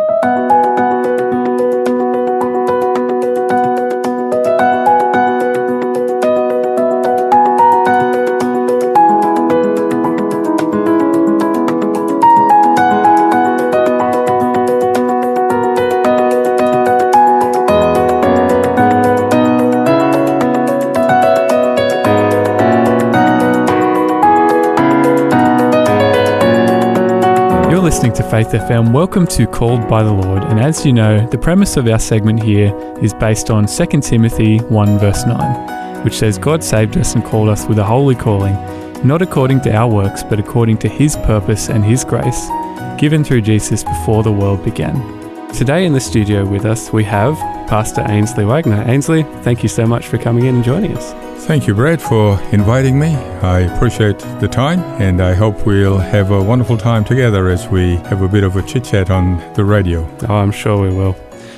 You're listening Faith FM. Welcome to Called by the Lord. And as you know, the premise of our segment here is based on 2 Timothy 1, verse 9, which says, God saved us and called us with a holy calling, not according to our works, but according to his purpose and his grace, given through Jesus before the world began. Today in the studio with us, we have Pastor Ainsley Wagner. Ainsley, thank you so much for coming in and joining us. Thank you, Brad, for inviting me. I appreciate the time, and I hope we'll have a wonderful time together as we have a bit of a chit chat on the radio. Oh, I'm sure we will.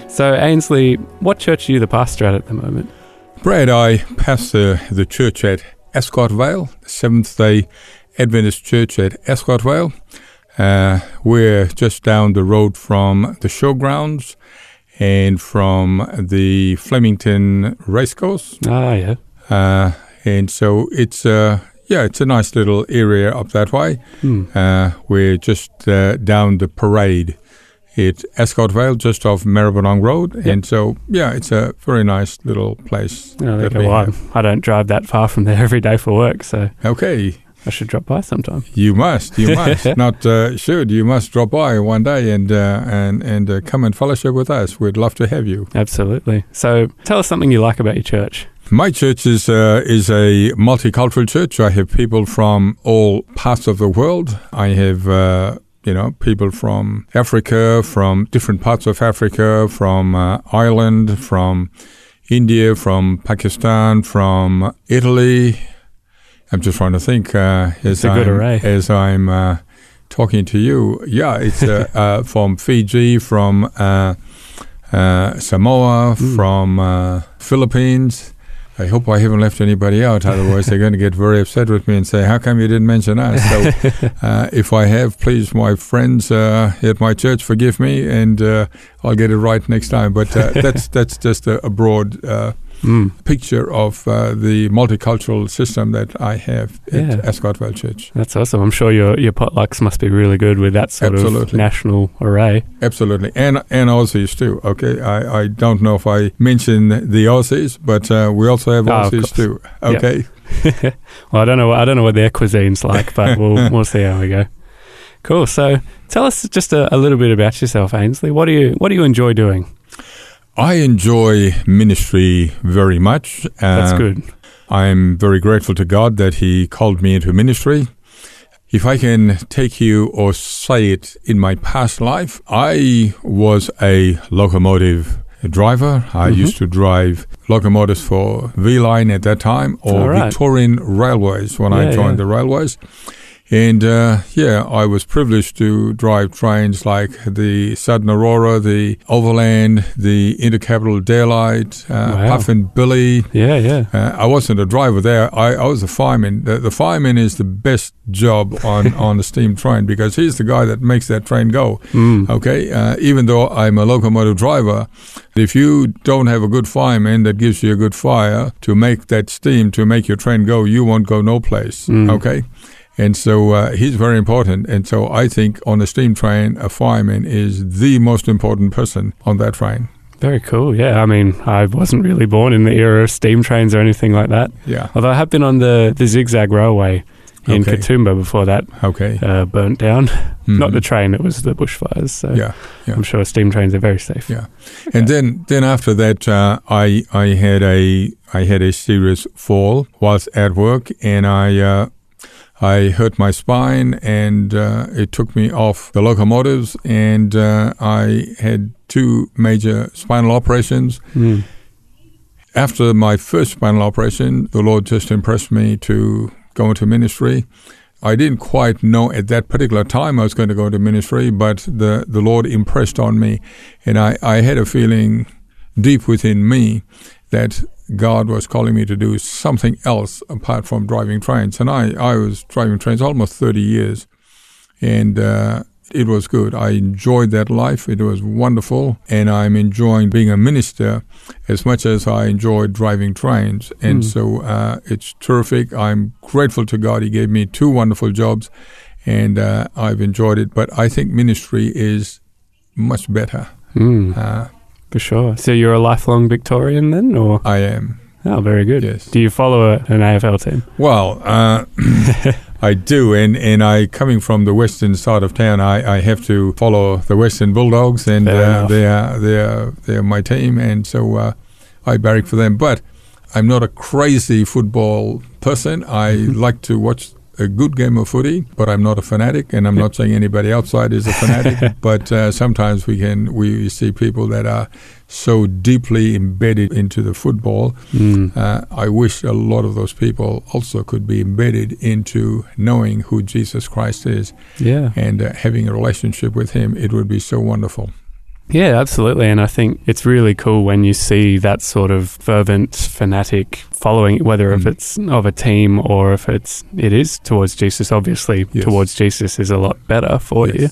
So, Ainsley, what church are you the pastor at at the moment? Brad, I pastor the church at Ascot Vale, Seventh day Adventist Church at Ascot Vale. Uh, we're just down the road from the showgrounds and from the Flemington Racecourse. Ah, yeah. Uh, and so it's uh, yeah, it's a nice little area up that way. Hmm. Uh, we're just uh, down the parade at Ascot Vale, just off Maribyrnong Road, and so yeah, it's a very nice little place. Oh. Well. I, I don't drive that far from there every day for work, so Okay, I should drop by sometime. you must, you must, not uh, should, you must drop by one day and uh, and and uh, come and fellowship with us. We'd love to have you. Absolutely. So, tell us something you like about your church. My church is uh, is a multicultural church. I have people from all parts of the world. I have uh, you know people from Africa, from different parts of Africa, from uh, Ireland, from India, from Pakistan, from Italy. I'm just trying to think uh, as a good I'm, array. as I'm uh, talking to you. Yeah, it's uh, uh, from Fiji, from uh, uh, Samoa, Mm. from uh, Philippines. I hope I haven't left anybody out. Otherwise, they're going to get very upset with me and say, "How come you didn't mention us?" So, uh, if I have, please, my friends uh, at my church, forgive me, and uh, I'll get it right next time. But uh, that's that's just a, a broad uh, Mm. picture of uh, the multicultural system that I have at Yeah. Ascot Vale Church. That's awesome. I'm sure your your potlucks must be really good with that sort of national array. Absolutely, and and Aussies too. Okay, I, I don't know if I mentioned the Aussies, but uh, we also have Oh, Aussies too. Okay, well, I don't know. I don't know what their cuisine's like, but we'll we'll see how we go. Cool. So, tell us just a, a little bit about yourself, Ainsley. What do you what do you enjoy doing? I enjoy ministry very much. Uh, That's good. I'm very grateful to God that He called me into ministry. If I can take you or say it in my past life, I was a locomotive driver. I Mhm. used to drive locomotives for V Line at that time or right. Victorian Railways when I joined yeah. the railways. And uh, yeah, I was privileged to drive trains like the Southern Aurora, the Overland, the Intercapital Daylight, uh, Wow. Puffin Billy, Yeah, yeah. uh, I wasn't a driver there. I, I was a fireman. The, the fireman is the best job on, on the steam train because he's the guy that makes that train go. Mm. Okay, uh, even though I'm a locomotive driver, if you don't have a good fireman that gives you a good fire to make that steam to make your train go, you won't go no place. Mm. Okay. And so uh, he's very important. And so I think on a steam train, a fireman is the most important person on that train. Very cool. Yeah, I mean, I wasn't really born in the era of steam trains or anything like that. Yeah. Although I have been on the, the zigzag railway in Okay. Katoomba before that Okay. uh, burnt down. Not Mhm. the train; it was the bushfires. So Yeah. yeah. I'm sure steam trains are very safe. Yeah. And then, then after that, uh, I I had a I had a serious fall whilst at work, and I uh, I hurt my spine, and uh, it took me off the locomotives, and uh, I had two major spinal operations. Mm. After my first spinal operation, the Lord just impressed me to go into ministry. I didn't quite know at that particular time I was going to go into ministry, but the, the Lord impressed on me, and I, I had a feeling deep within me that God was calling me to do something else apart from driving trains. And I, I was driving trains almost 30 years. And uh, it was good. I enjoyed that life. It was wonderful. And I'm enjoying being a minister as much as I enjoyed driving trains. And Mm. so uh, it's terrific. I'm grateful to God. He gave me two wonderful jobs and uh, I've enjoyed it. But I think ministry is much better. Mm, Uh, for sure. So you're a lifelong Victorian then, or I am. oh, very good. Yes. Do you follow a, an AFL team? Well, uh, I do, and, and I coming from the western side of town, I, I have to follow the Western Bulldogs, and uh, they are they are they are my team, and so uh, I barrack for them. But I'm not a crazy football person. I Mm-hmm. like to watch a good game of footy, but I'm not a fanatic, and I'm not saying anybody outside is a fanatic. but uh, sometimes we can we see people that are so deeply embedded into the football Mm. uh, I wish a lot of those people also could be embedded into knowing who Jesus Christ is Yeah. and uh, having a relationship with Him. It would be so wonderful. Yeah, absolutely. And I think it's really cool when you see that sort of fervent, fanatic following, whether if Mm. it's of a team or if it's it is towards Jesus. Obviously, Yes. towards Jesus is a lot better for you.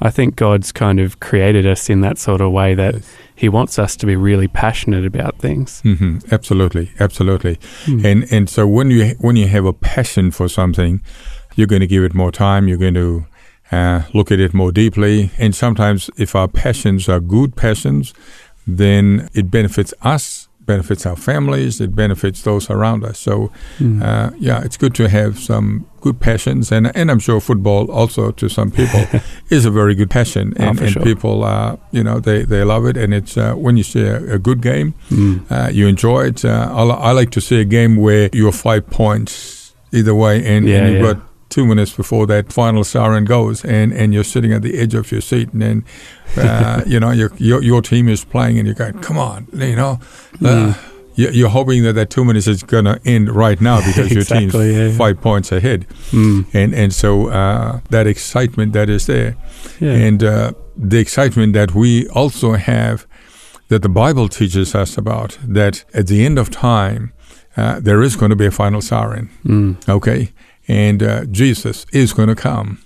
I think God's kind of created us in that sort of way that Yes. He wants us to be really passionate about things. hmm Absolutely, absolutely. Mm. And and so when you when you have a passion for something, you're going to give it more time. You're going to uh, look at it more deeply. And sometimes, if our passions are good passions, then it benefits us, benefits our families, it benefits those around us. So Mm. uh, yeah, it's good to have some good passions, and and I'm sure football also to some people is a very good passion, Oh, and, for and sure. people uh, you know they, they love it, and it's uh, when you see a, a good game, Mm. uh, you enjoy it. Uh, I, I like to see a game where you're five points either way, and, Yeah, and you've yeah. got two minutes before that final siren goes, and, and you're sitting at the edge of your seat, and then uh, you know your, your your team is playing, and you're going, come on, you know. Uh, Mm. you- You're hoping that that two minutes is going to end right now because your team's Exactly, yeah. five points ahead, Mm. and and so uh, that excitement that is there, Yeah. and uh, the excitement that we also have that the Bible teaches us about that at the end of time uh, there is going to be a final siren Mm. okay and uh, Jesus is going to come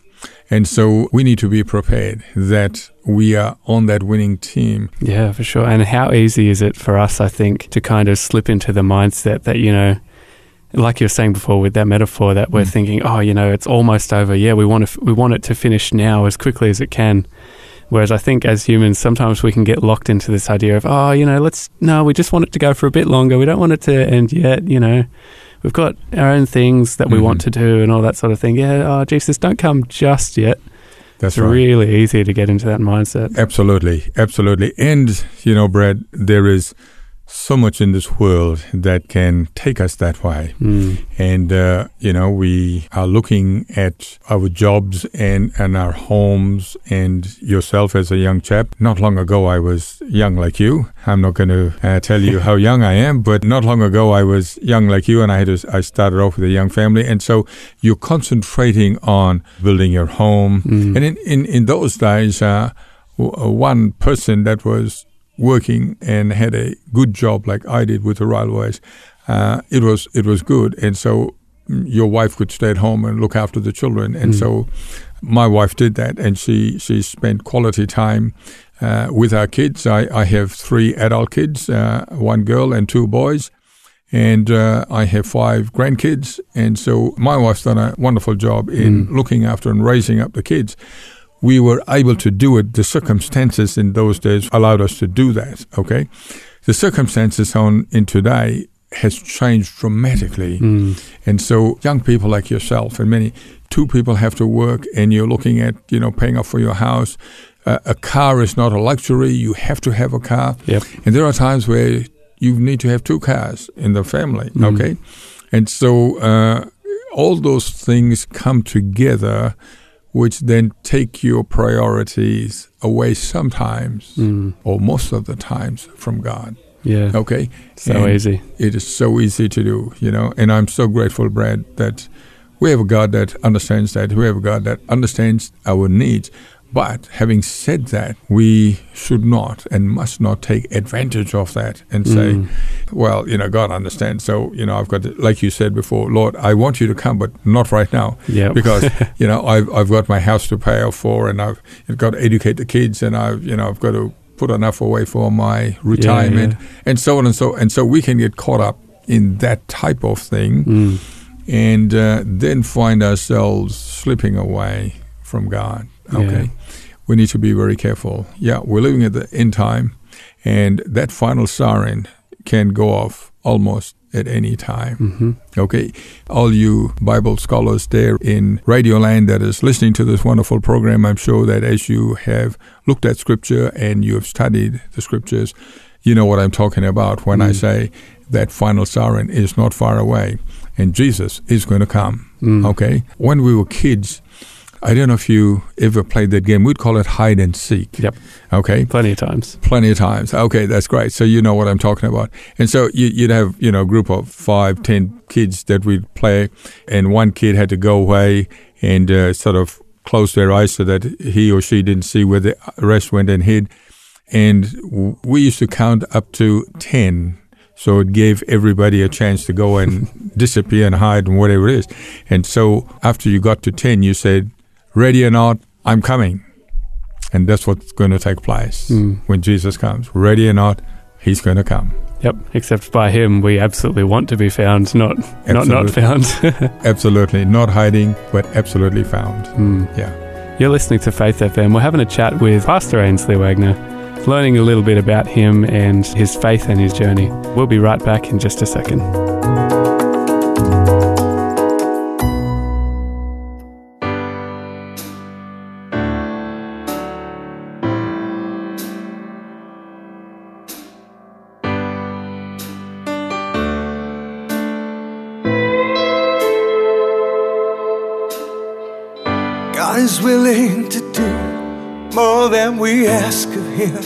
and so we need to be prepared that we are on that winning team Yeah, for sure. And how easy is it for us, I think, to kind of slip into the mindset that, you know, like you were saying before with that metaphor that we're Mm. thinking, oh, you know, it's almost over. Yeah, we want to f- we want it to finish now as quickly as it can. Whereas I think as humans, sometimes we can get locked into this idea of, oh, you know, let's no, we just want it to go for a bit longer. We don't want it to end yet. You know, we've got our own things that we want Mhm. to do and all that sort of thing. Yeah, oh, Jesus, don't come just yet. that's it's right really easy to get into that mindset. absolutely absolutely and you know Brad there is so much in this world that can take us that way. Mm. and uh, you know we are looking at our jobs and and our homes and yourself as a young chap. Not long ago i was young like you. I'm not going to uh, tell you how young i am but not long ago i was young like you and i had to, i started off with a young family. And so you're concentrating on building your home. Mm. and in in, in those days uh, w- uh, one person that was working and had a good job like I did with the railways, uh, it was it was good, and so mm, your wife could stay at home and look after the children, and Mm. so my wife did that, and she she spent quality time uh, with our kids. I, I have three adult kids, uh, one girl and two boys. And uh, I have five grandkids, and so my wife's done a wonderful job in Mm. looking after and raising up the kids we were able to do it. The circumstances in those days allowed us to do that. Okay, the circumstances on in today has changed dramatically, Mm. and so young people like yourself and many, two people have to work, and you're looking at you know paying off for your house. Uh, a car is not a luxury; you have to have a car, Yep. and there are times where you need to have two cars in the family. Mm. Okay, and so uh, all those things come together which then take your priorities away sometimes Mm. or most of the times from God. Yeah. Okay? So And easy. It is so easy to do, you know, and I'm so grateful, Brad, that we have a God that understands that. We have a God that understands our needs, But having said that, we should not and must not take advantage of that and say, Mm. well, you know, God understands. So, you know, I've got, to, like you said before, Lord, I want you to come, but not right now. Yeah. Because, you know, I've, I've got my house to pay off for and I've got to educate the kids and I've, you know, I've got to put enough away for my retirement and so on and so And so we can get caught up in that type of thing Mm. and uh, then find ourselves slipping away from God. Okay. We need to be very careful. Yeah, we're living at the end time, and that final siren can go off almost at any time. hmm Okay, all you Bible scholars there in Radio Land that is listening to this wonderful program, I'm sure that as you have looked at Scripture and you have studied the Scriptures, you know what I'm talking about when I Mm. say that final siren is not far away and Jesus is going to come. Mm. Okay, when we were kids, I don't know if you ever played that game. We'd call it hide and seek. Yep. Okay Plenty of times. plenty of times. Okay, that's great. So you know what I'm talking about. And so you, you'd have you know a group of five, ten kids that we'd play, and one kid had to go away and uh, sort of close their eyes so that he or she didn't see where the rest went and hid. And we used to count up to ten. So it gave everybody a chance to go and disappear and hide and whatever it is. And so after you got to 10, you said, ready or not, I'm coming. And that's what's going to take place Mm. when Jesus comes. Ready or not, he's going to come. Yep. Except by him, we absolutely want to be found, not not not found. Absolutely. Not hiding, but absolutely found. Mm. Yeah. You're listening to Faith FM. We're having a chat with Pastor Ainsley Wagner, learning a little bit about him and his faith and his journey. We'll be right back in just a second. Is willing to do more than we ask of Him.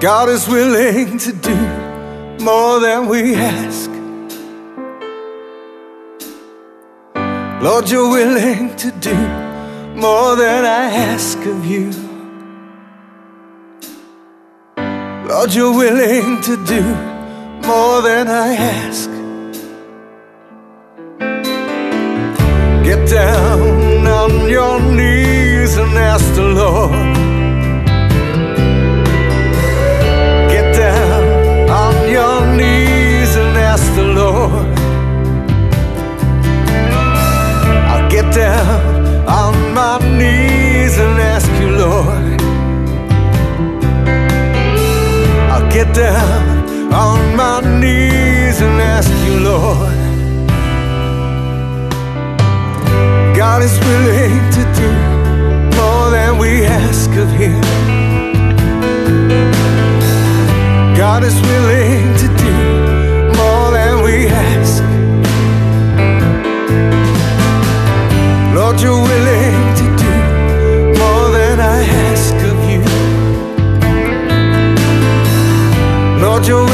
God is willing to do more than we ask. Lord, you're willing to do more than I ask of you. Lord, you're willing to do more than I ask. Down on your knees and ask the Lord. Get down on your knees and ask the Lord. I'll get down on my knees and ask you, Lord. I'll get down on my knees and ask you, Lord. God is willing to do more than we ask of Him. God is willing to do more than we ask. Lord, you're willing to do more than I ask of you. Lord, you're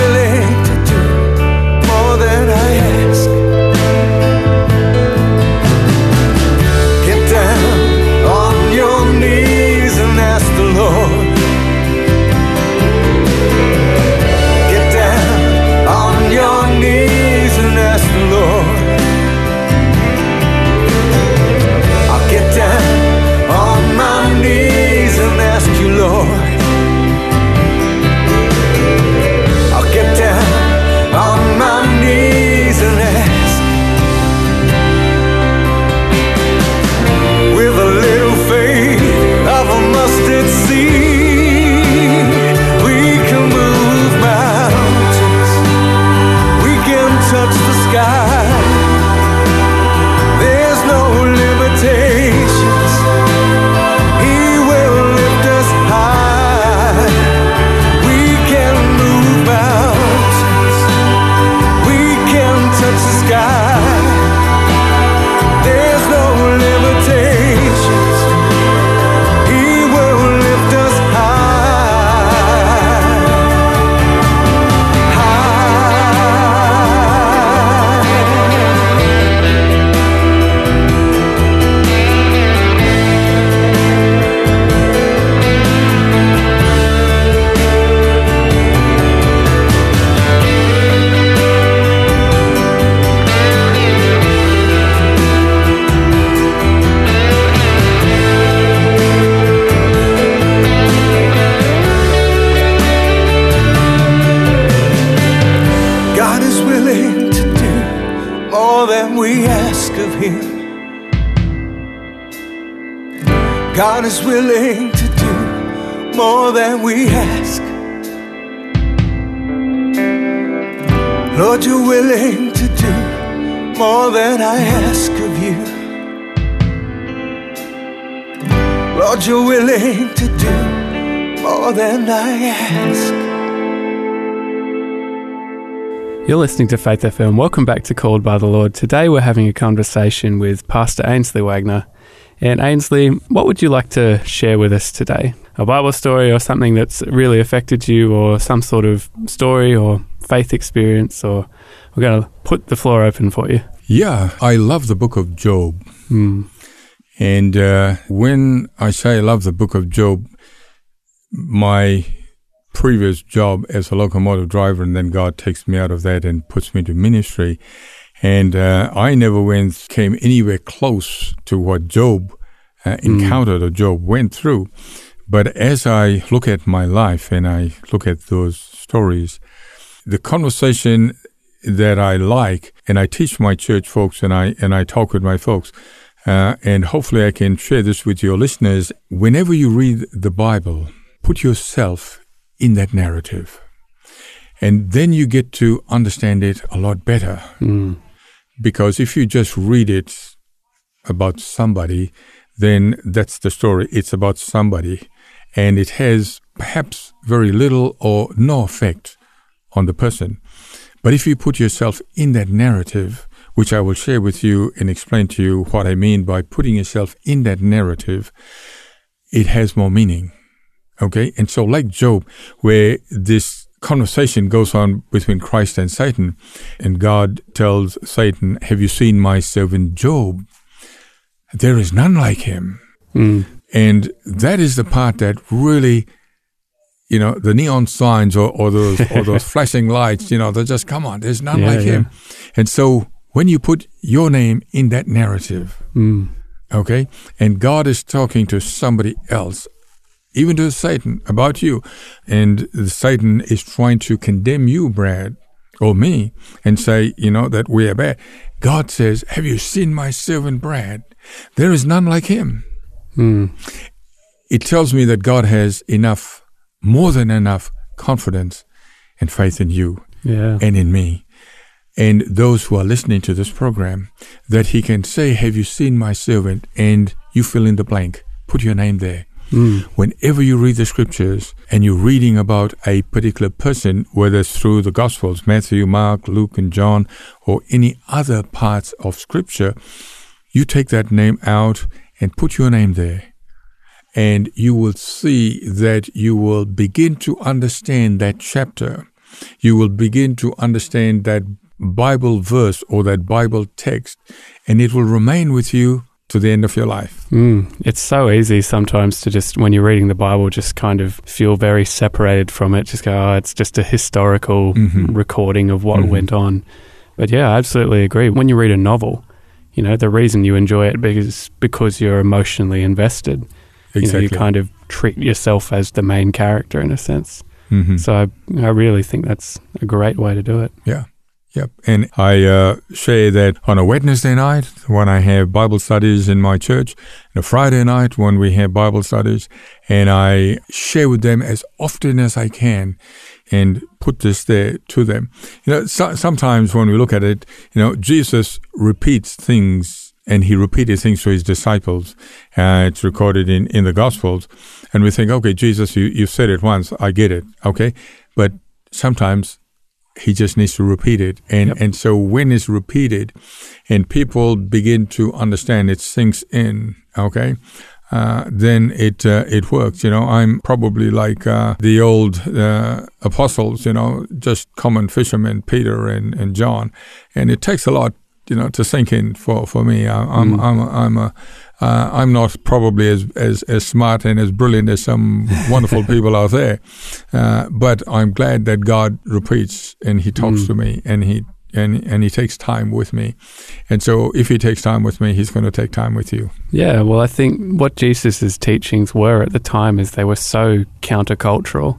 Lord, you're willing to do more than I ask of you. Lord, you're willing to do more than I ask. You're listening to Faith FM. Welcome back to Called by the Lord. Today we're having a conversation with Pastor Ainsley Wagner. And Ainsley, what would you like to share with us today? A Bible story or something that's really affected you, or some sort of story or faith experience, or we're going to put the floor open for you. Yeah, I love the book of Job. Mm. And uh, when I say I love the book of Job, my previous job as a locomotive driver, and then God takes me out of that and puts me into ministry. And uh, I never went came anywhere close to what Job uh, encountered or Job went through. But as I look at my life and I look at those stories, the conversation that I like, and I teach my church folks, and I and I talk with my folks, uh, and hopefully I can share this with your listeners. Whenever you read the Bible, put yourself in that narrative. And then you get to understand it a lot better. Mm. Because if you just read it about somebody, then that's the story. It's about somebody. And it has perhaps very little or no effect on the person. But if you put yourself in that narrative, which I will share with you and explain to you what I mean by putting yourself in that narrative, it has more meaning. Okay. And so like Job, where this conversation goes on between Christ and Satan, and God tells Satan, have you seen my servant Job? There is none like him. Mm. And that is the part that really, you know, the neon signs or, or those or those flashing lights, you know, they just come on, there's none Yeah, like him. And so when you put your name in that narrative, Mm. okay, and God is talking to somebody else, even to Satan about you, and Satan is trying to condemn you, Brad, or me, and say, you know, that we are bad. God says, Have you seen my servant Brad? There is none like him. Mm. It tells me that God has enough, more than enough confidence and faith in you Yeah. and in me and those who are listening to this program that he can say, Have you seen my servant? And you fill in the blank. Put your name there. Mm. Whenever you read the scriptures and you're reading about a particular person, whether it's through the Gospels, Matthew, Mark, Luke, and John, or any other parts of scripture, you take that name out and put your name there. And you will see that you will begin to understand that chapter. You will begin to understand that Bible verse or that Bible text, and it will remain with you to the end of your life. Mm. It's so easy sometimes to just, when you're reading the Bible, just kind of feel very separated from it. Just go, oh, it's just a historical Mhm. recording of what Mhm. went on. But yeah, I absolutely agree. When you read a novel, you know, the reason you enjoy it because because you're emotionally invested. You know, you kind of treat yourself as the main character in a sense. Mhm. So I, I really think that's a great way to do it. Yeah. Yep. And I uh, share that on a Wednesday night when I have Bible studies in my church, and a Friday night when we have Bible studies, and I share with them as often as I can and put this there to them. You know, so, sometimes when we look at it, you know, Jesus repeats things and he repeated things to his disciples. Uh, it's recorded in, in the Gospels. And we think, okay, Jesus, you, you've said it once. I get it. Okay. But sometimes he just needs to repeat it. And, Yep. and so when it's repeated and people begin to understand it sinks in, okay, uh, then it, uh, it works. You know, I'm probably like, uh, the old, uh, apostles, you know, just common fishermen, Peter and, and John. And it takes a lot, you know, to sink in for, for me. I, I'm, Mm. I'm, I'm a, uh, I'm not probably as, as, as smart and as brilliant as some wonderful people out there. Uh, but I'm glad that God repeats and He talks Mm. to me and He and and He takes time with me. And so, if He takes time with me, He's going to take time with you. Yeah, well, I think what Jesus's teachings were at the time is they were so countercultural.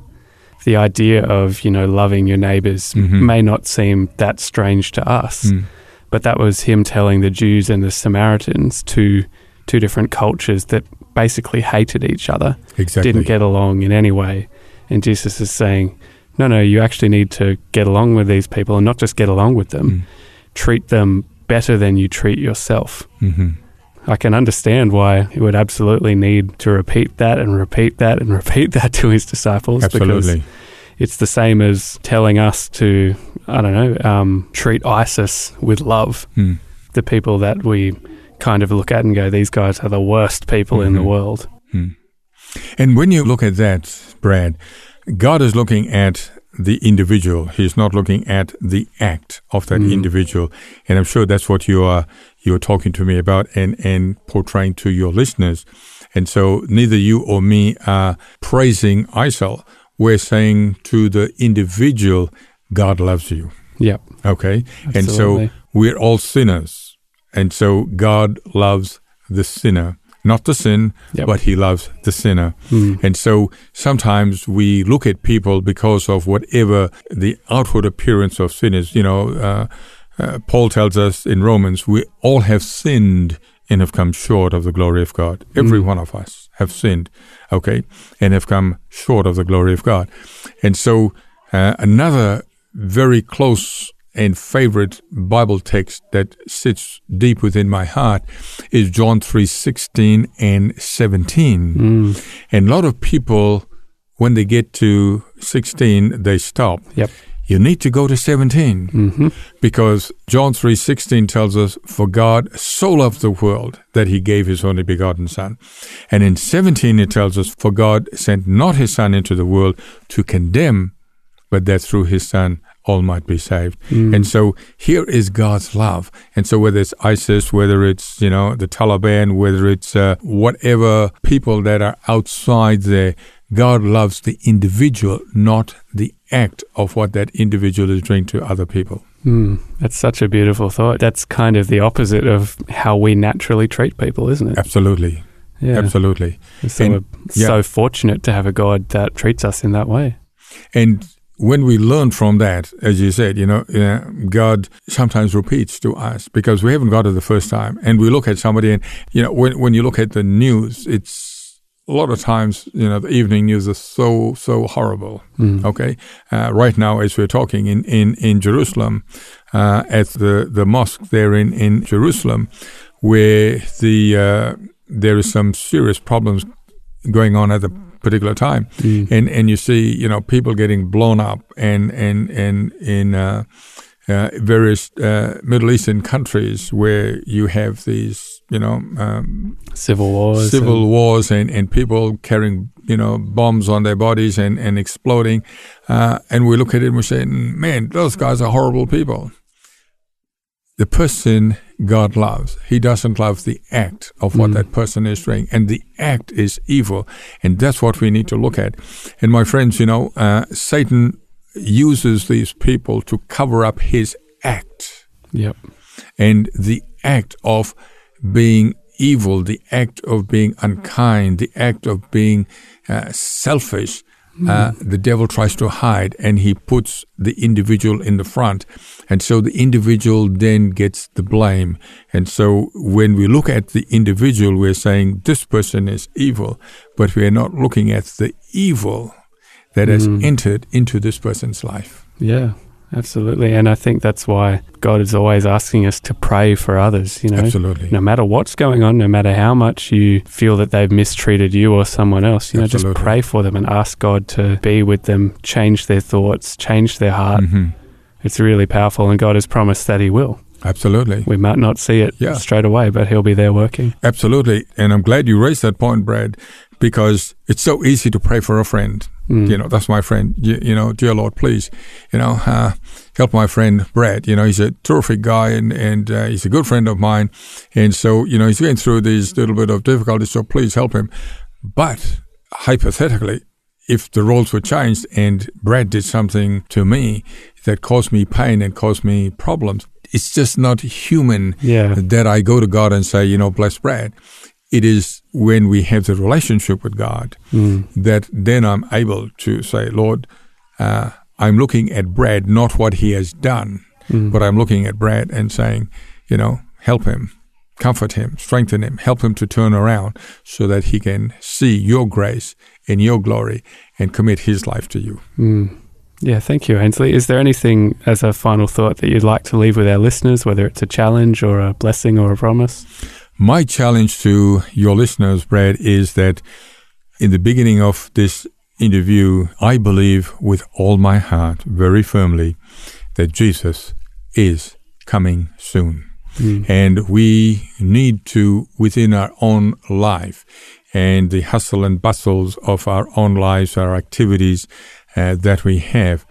The idea of, you know, loving your neighbors Mhm. may not seem that strange to us, Mm. But that was him telling the Jews and the Samaritans, two, two different cultures that basically hated each other, Exactly. didn't get along in any way. And Jesus is saying, no, no, you actually need to get along with these people and not just get along with them, Mm. treat them better than you treat yourself. Mhm. I can understand why he would absolutely need to repeat that and repeat that and repeat that to his disciples because Absolutely. It's the same as telling us to, I don't know, um, treat ISIS with love. Mm. The people that we kind of look at and go, these guys are the worst people in the Mhm. world. Mm. And when you look at that, Brad, God is looking at the individual. He's not looking at the act of that Mm. individual. And I'm sure that's what you are you're talking to me about and, and portraying to your listeners. And so neither you or me are praising ISIL. We're saying to the individual, God loves you. Yep. Okay. Absolutely. And so we're all sinners. And so God loves the sinner, not the sin, Yep. but he loves the sinner. Mm. And so sometimes we look at people because of whatever the outward appearance of sin is. You know, uh, uh, Paul tells us in Romans, we all have sinned and have come short of the glory of God. Every Mm. one of us have sinned, okay, and have come short of the glory of God. And so uh, another very close and favorite Bible text that sits deep within my heart is John 3:16 and 17. Mm. And a lot of people when they get to 16 they stop. Yep. You need to go to 17 hmm because John 3:16 tells us for God so loved the world that he gave his only begotten son. And in 17 it tells us for God sent not his son into the world to condemn but that through his son all might be saved. Mm. And so here is God's love. And so whether it's ISIS, whether it's, you know, the Taliban, whether it's uh, whatever people that are outside there, God loves the individual, not the act of what that individual is doing to other people. Mm. That's such a beautiful thought. That's kind of the opposite of how we naturally treat people, isn't it? Absolutely. Yeah. Absolutely. So And- we're yeah. so fortunate to have a God that treats us in that way. And when we learn from that, as you said, you know, uh, God sometimes repeats to us because we haven't got it the first time. And we look at somebody and, you know, when, when you look at the news, it's a lot of times, you know, the evening news is so, so horrible. Mm. Okay. Uh, right now, as we're talking in, in, in Jerusalem, uh, at the, the mosque there in, in Jerusalem, where the, uh, there is some serious problems going on at the particular time Mm. and and you see you know people getting blown up and and and in uh, various uh, Middle Eastern countries where you have these you know um, Civil wars. civil and- wars and and people carrying you know bombs on their bodies and and exploding uh, and we look at it and we say man those guys are horrible people the person God loves. He doesn't love the act of what Mm. that person is doing. And the act is evil. And that's what we need to look at. And my friends, you know, uh, Satan uses these people to cover up his act. Yep. And the act of being evil, the act of being unkind, the act of being uh, selfish, uh, the devil tries to hide and he puts the individual in the front. And so the individual then gets the blame. And so when we look at the individual, we're saying this person is evil, but we are not looking at the evil that has Mm. entered into this person's life. Yeah. Absolutely. And I think that's why God is always asking us to pray for others, you know. Absolutely. No matter what's going on, no matter how much you feel that they've mistreated you or someone else, you know, just pray for them and ask God to be with them, change their thoughts, change their heart. Mhm. It's really powerful, and God has promised that He will. Absolutely. We might not see it Yeah. straight away, but He'll be there working. Absolutely. And I'm glad you raised that point, Brad, because it's so easy to pray for a friend. Mm. You know, that's my friend. You, you know, dear Lord, please, you know, uh, help my friend Brad. You know, he's a terrific guy and, and uh, he's a good friend of mine. And so, you know, he's going through these little bit of difficulties. So please help him. But hypothetically, if the roles were changed and Brad did something to me that caused me pain and caused me problems, it's just not human Yeah. that I go to God and say, you know, bless Brad. It is when we have the relationship with God Mm. that then I'm able to say, Lord, uh, I'm looking at Brad, not what he has done, Mm. but I'm looking at Brad and saying, you know, help him, comfort him, strengthen him, help him to turn around so that he can see your grace and your glory and commit his life to you. Mm. Yeah, thank you, Ainsley. Is there anything as a final thought that you'd like to leave with our listeners, whether it's a challenge or a blessing or a promise? My challenge to your listeners, Brad, is that in the beginning of this interview, I believe with all my heart, very firmly, that Jesus is coming soon. Mm. And we need to, within our own life and the hustle and bustles of our own lives, our activities uh, that we have,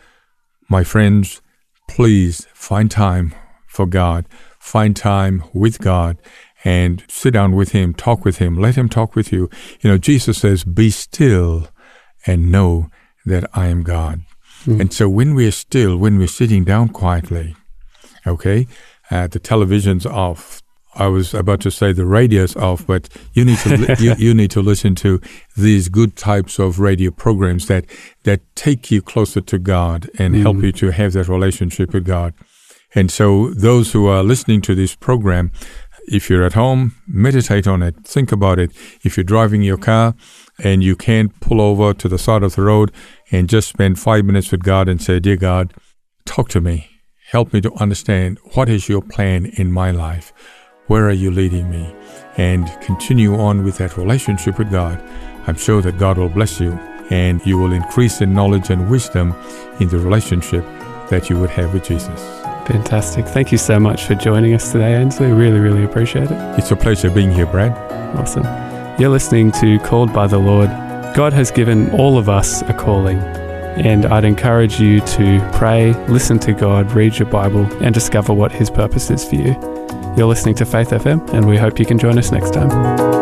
my friends, please find time for God, find time with God, and sit down with him, talk with him, let him talk with you. You know, Jesus says, be still and know that I am God. Mm. And so when we're still, when we're sitting down quietly, okay, uh, the television's off. I was about to say the radio's off, but you need to li- you, you need to listen to these good types of radio programs that that take you closer to God and mm. help you to have that relationship with God. And so those who are listening to this program, if you're at home, meditate on it, think about it. If you're driving your car and you can't pull over to the side of the road and just spend five minutes with God and say, Dear God, talk to me. Help me to understand what is your plan in my life. Where are you leading me? And continue on with that relationship with God. I'm sure that God will bless you and you will increase in knowledge and wisdom in the relationship that you would have with Jesus. Fantastic. Thank you so much for joining us today, Ainsley. Really, really appreciate it. It's a pleasure being here, Brad. Awesome. You're listening to Called by the Lord. God has given all of us a calling, and I'd encourage you to pray, listen to God, read your Bible, and discover what His purpose is for you. You're listening to Faith FM, and we hope you can join us next time.